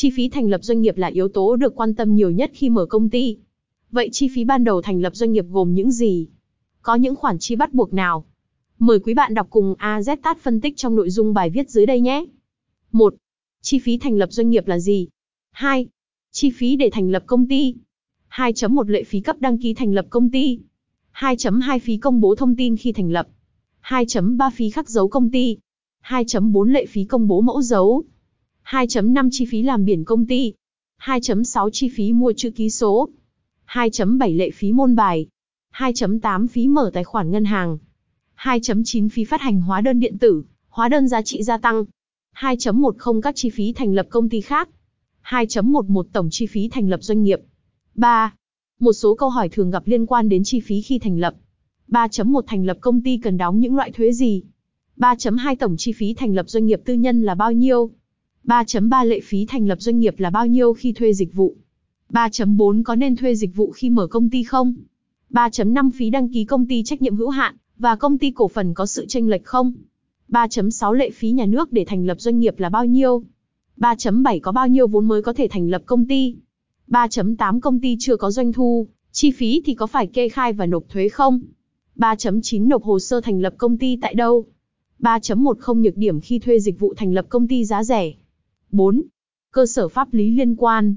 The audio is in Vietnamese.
Chi phí thành lập doanh nghiệp là yếu tố được quan tâm nhiều nhất khi mở công ty. Vậy chi phí ban đầu thành lập doanh nghiệp gồm những gì? Có những khoản chi bắt buộc nào? Mời quý bạn đọc cùng AZTAT phân tích trong nội dung bài viết dưới đây nhé. 1. Chi phí thành lập doanh nghiệp là gì? 2. Chi phí để thành lập công ty. 2.1 Lệ phí cấp đăng ký thành lập công ty. 2.2 Phí công bố thông tin khi thành lập. 2.3 Phí khắc dấu công ty. 2.4 Lệ phí công bố mẫu dấu. 2.5 Chi phí làm biển công ty. 2.6 Chi phí mua chữ ký số. 2.7 Lệ phí môn bài. 2.8 Phí mở tài khoản ngân hàng. 2.9 Phí phát hành hóa đơn điện tử, hóa đơn giá trị gia tăng. 2.10 Các chi phí thành lập công ty khác. 2.11 Tổng chi phí thành lập doanh nghiệp. 3. Một số câu hỏi thường gặp liên quan đến chi phí khi thành lập. 3.1 Thành lập công ty cần đóng những loại thuế gì? 3.2 Tổng chi phí thành lập doanh nghiệp tư nhân là bao nhiêu? 3.3 Lệ phí thành lập doanh nghiệp là bao nhiêu khi thuê dịch vụ? 3.4 Có nên thuê dịch vụ khi mở công ty không? 3.5 Phí đăng ký công ty trách nhiệm hữu hạn và công ty cổ phần có sự chênh lệch không? 3.6 Lệ phí nhà nước để thành lập doanh nghiệp là bao nhiêu? 3.7 Có bao nhiêu vốn mới có thể thành lập công ty? 3.8 Công ty chưa có doanh thu, chi phí thì có phải kê khai và nộp thuế không? 3.9 Nộp hồ sơ thành lập công ty tại đâu? 3.10 nhược điểm khi thuê dịch vụ thành lập công ty giá rẻ. 4. Cơ sở pháp lý liên quan.